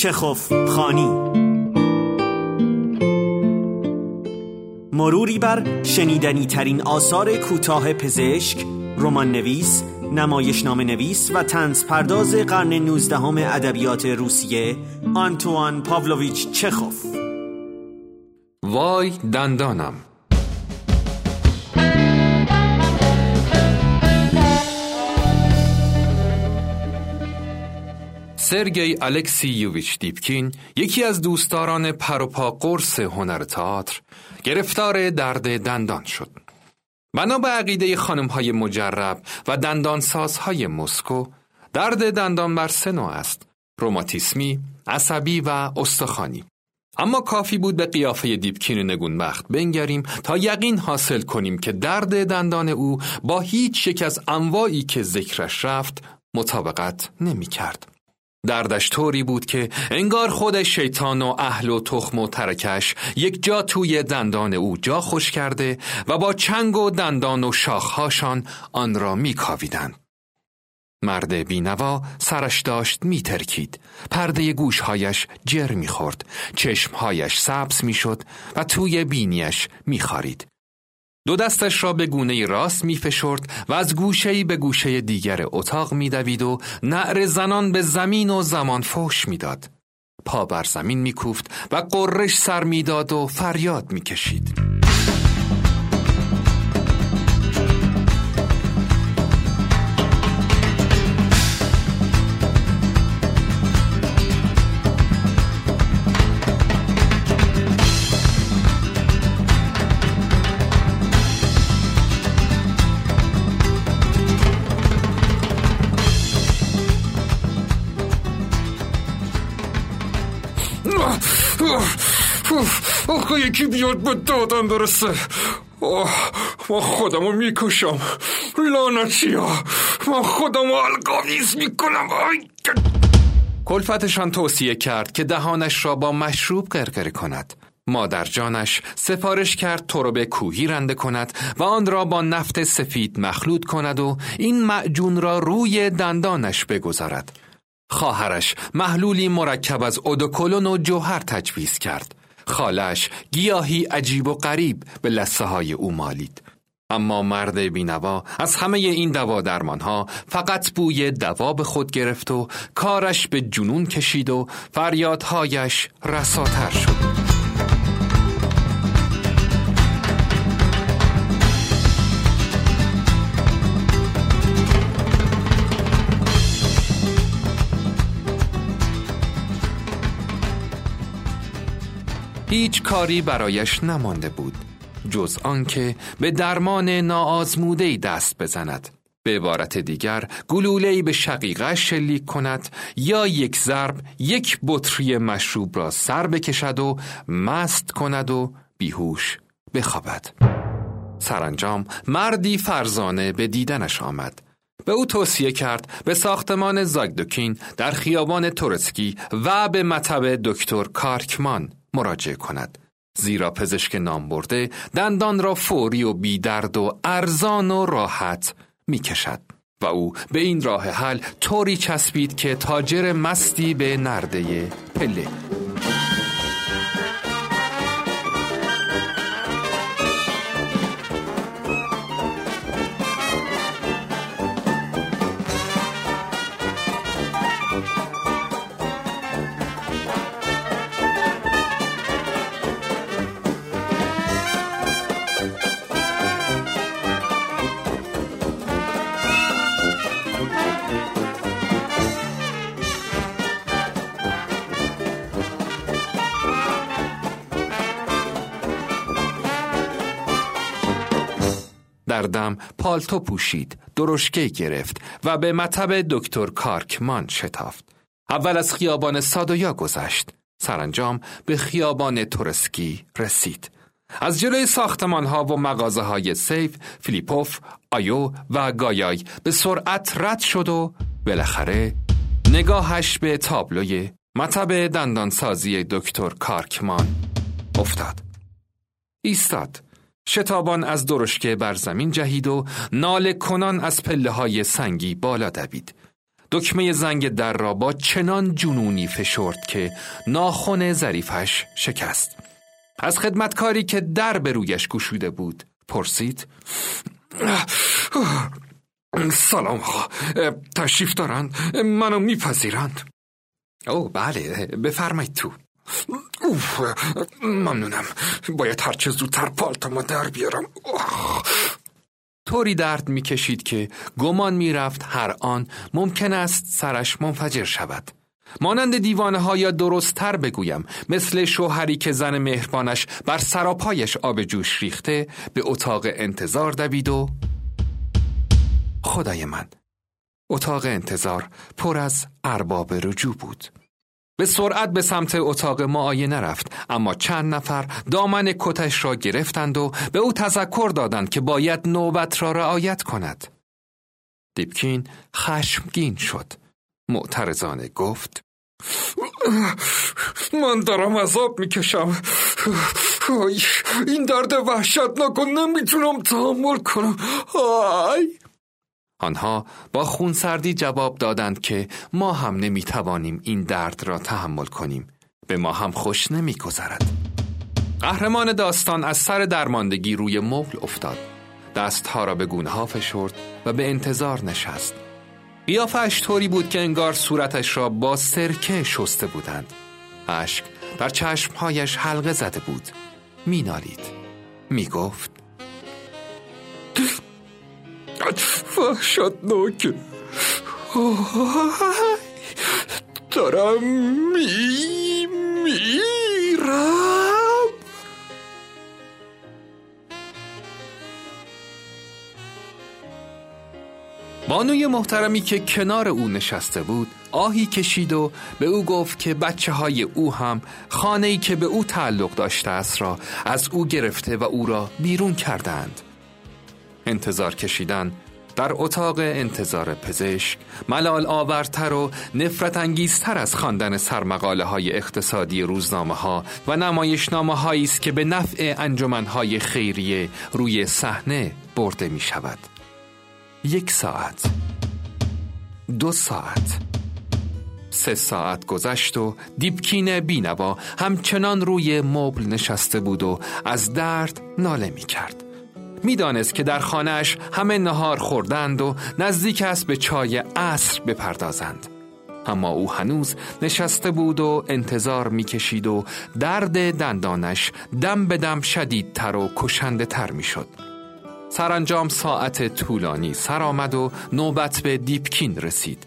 چخوف خانی. مروری بر شنیدنی ترین آثار کوتاه پزشک، رمان نویس، نمایشنامه نویس و تنز پرداز قرن نوزدهم ادبیات روسیه آنتوان پاولویچ چخوف. وای دندانم. سرگی الکسیوویچ دیپکین یکی از دوستداران پروپا قرص هنر تئاتر گرفتار درد دندان شد. بنا به عقیده خانم های مجرب و های مسکو درد دندان بر سه نوع است روماتیسمی، عصبی و استخوانی. اما کافی بود به قیافه دیپکین نگونبخت بنگریم تا یقین حاصل کنیم که درد دندان او با هیچ یک از انواعی که ذکرش رفت مطابقت نمی کرد. دردش طوری بود که انگار خود شیطان و اهل و تخم و ترکش یک جا توی دندان او جا خوش کرده و با چنگ و دندان و شاخهاشان آن را میکاویدند. مرد بینوا سرش داشت میترکید. پرده گوشهایش جر می‌خورد. چشمهایش سبز می‌شد و توی بینیش میخارید. دو دستش را به گونه راست می فشرد و از گوشه به گوشه دیگر اتاق می و نعر زنان به زمین و زمان فوش می داد. پا بر زمین می کوفت و قررش سر می داد و فریاد می کشید. یکی بیاد به دادم برسه. ما خودم رو می‌کشم. لانتی ها ما خودم رو الگاویز می‌کنم کلفتشان توصیه کرد که دهانش را با مشروب قرقره کند. مادر جانش سفارش کرد تو رو به کوهی رنده کند و آن را با نفت سفید مخلوط کند و این معجون را روی دندانش بگذارد. خواهرش محلولی مرکب از اودوکلون و جوهر تجویز کرد. خالش گیاهی عجیب و غریب به لسه های او مالید. اما مرد بینوا از همه این دوا درمان ها فقط بوی دوا به خود گرفت و کارش به جنون کشید و فریادهایش رساتر شد. هیچ کاری برایش نمانده بود جز آنکه به درمان ناآزموده دست بزند. به عبارت دیگر گلوله‌ای به شقیقه شلیک کند یا یک ضرب یک بطری مشروب را سر بکشد و مست کند و بیهوش بخوابد. سرانجام مردی فرزانه به دیدنش آمد. به او توصیه کرد به ساختمان زاگدوکین در خیابان تورسکی و به مطب دکتر کارکمان مراجعه کند. زیرا پزشک نام برده دندان را فوری و بیدرد و ارزان و راحت می کشد و او به این راه حل طوری چسبید که تاجر مستی به نرده پله. دم پالتو پوشید درشکه گرفت و به مطب دکتر کارکمان شتافت اول از خیابان سادویا گذشت سرانجام به خیابان تورسکی رسید از جلوی ساختمان ها و مغازه های سیف، فلیپوف، آیو و گایای به سرعت رد شد و بالاخره نگاهش به تابلوی مطب دندانسازی دکتر کارکمان افتاد. ایستاد. شتابان از درشکه بر زمین جهید و ناله کنان از پله های سنگی بالا دوید. دکمه زنگ در را با چنان جنونی فشرد که ناخن ظریفش شکست. از خدمتکاری که در به رویش گشوده بود پرسید سلام آقا تشریف دارند منو میپذیرند او بله بفرمایید تو اوف ممنونم. باید هرچه زودتر پالتما در بیارم. طوری درد می‌کشید که گمان می‌رفت هر آن ممکن است سرش منفجر شود. مانند دیوانه ها یا درست تر بگویم مثل شوهری که زن مهربانش بر سراپایش آب جوش ریخته به اتاق انتظار دوید و خدای من اتاق انتظار پر از ارباب رجوع بود. به سرعت به سمت اتاق معاینه رفت اما چند نفر دامن کتش را گرفتند و به او تذکر دادند که باید نوبت را رعایت کند. دیپکین خشمگین شد. معترضانه گفت من دارم عذاب می‌کشم. این درد وحشتناک نمی‌تونم تحمل کنم. آی. آنها با خونسردی جواب دادند که ما هم نمی‌توانیم این درد را تحمل کنیم. به ما هم خوش نمیگذرد. قهرمان داستان از سر درماندگی روی مبل افتاد. دستها را به گونه ها فشرد و به انتظار نشست. قیافش طوری بود که انگار صورتش را با سرکه شسته بودند. اشک در چشمهایش حلقه زده بود. مینالید. می‌گفت وحشتناک دارم می میرم بانوی محترمی که کنار او نشسته بود آهی کشید و به او گفت که بچه های او هم خانه ای که به او تعلق داشته است را از او گرفته و او را بیرون کردند انتظار کشیدن در اتاق انتظار پزشک. ملال آورتر و نفرت انگیزتر از خواندن سرمقاله های اقتصادی روزنامه ها و نمایشنامه هایی است که به نفع انجمن های خیریه روی صحنه برده می شود. یک ساعت. دو ساعت. سه ساعت گذشت و دیپکین بینوا همچنان روی مبل نشسته بود و از درد ناله می کرد می‌دانست که در خانهش همه نهار خوردند و نزدیک است به چای عصر بپردازند. اما او هنوز نشسته بود و انتظار می‌کشید و درد دندانش دم به دم شدیدتر و کشنده تر می‌شد. سرانجام ساعت طولانی سر آمد و نوبت به دیپکین رسید.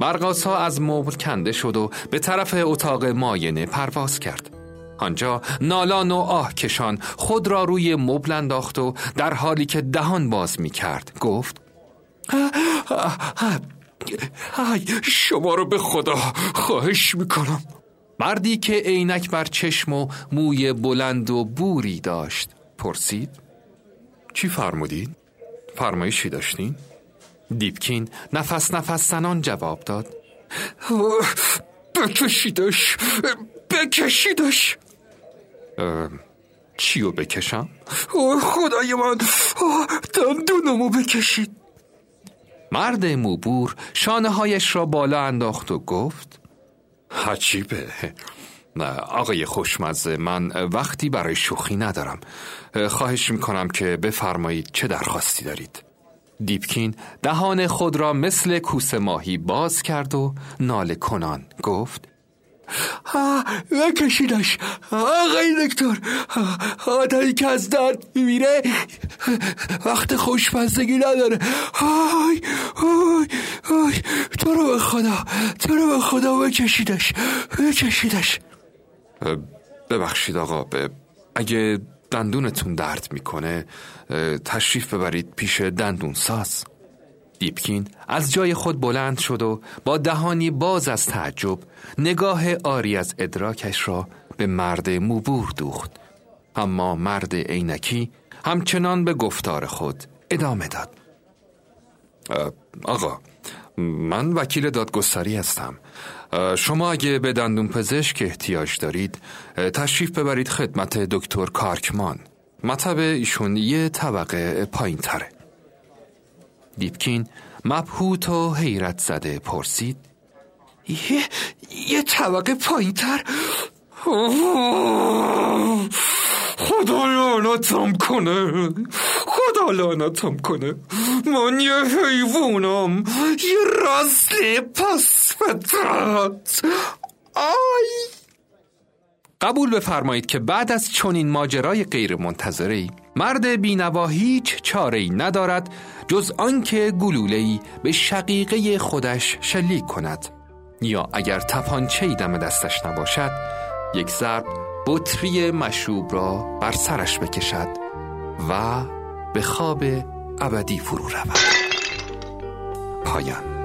برقاسا از مبل کنده شد و به طرف اتاق ماینه پرواز کرد. آنجا نالان و آه کشان خود را روی مبل انداخت و در حالی که دهان باز می کرد گفت شما رو به خدا خواهش می‌کنم مردی که عینک بر چشم و موی بلند و بوری داشت پرسید چی فرمودید؟ فرمایشی داشتین؟ دیپکین نفس نفس زنان جواب داد بکشیدش بکشیدش چیو بکشم؟ خدای من. دندونمو بکشید. مرد موبور شانه هایش را بالا انداخت و گفت حجیبه آقای خوشمزه من وقتی برای شوخی ندارم. خواهش می‌کنم که بفرمایید چه درخواستی دارید. دیپکین دهان خود را مثل کوس ماهی باز کرد و ناله کنان گفت نکشیدش. آقای دکتر. آدمی که از درد میمیره وقت خوشمزدگی نداره. آی آی آی تو رو به خدا تو رو به خدا بکشیدش بکشیدش. ببخشید آقا اگه دندونتون درد می‌کنه تشریف ببرید پیش دندون ساز دیپکین از جای خود بلند شد و با دهانی باز از تعجب نگاه آری از ادراکش را به مرد موبور دوخت. اما مرد عینکی همچنان به گفتار خود ادامه داد. آقا من وکیل دادگستری هستم. شما اگه به دندون پزشک احتیاج دارید تشریف ببرید خدمت دکتر کارکمان. مطب ایشون یه طبقه پایین تره دیپکین مبهوت و حیرت زده پرسید. یه, یه طبقه پایین تر خدا لعنتم کنه. خدا لعنتم کنه. من یه حیوانم. یه رسل پس فطرت آی! قبول بفرمایید که بعد از چنین ماجرای غیر منتظری مرد بینوا هیچ چاره ای ندارد جز آنکه گلوله‌ای به شقیقه خودش شلیک کند. یا اگر تپانچه دم دستش نباشد یک ضرب بطری مشروب را بر سرش بکشد و به خواب ابدی فرو رود. پایان.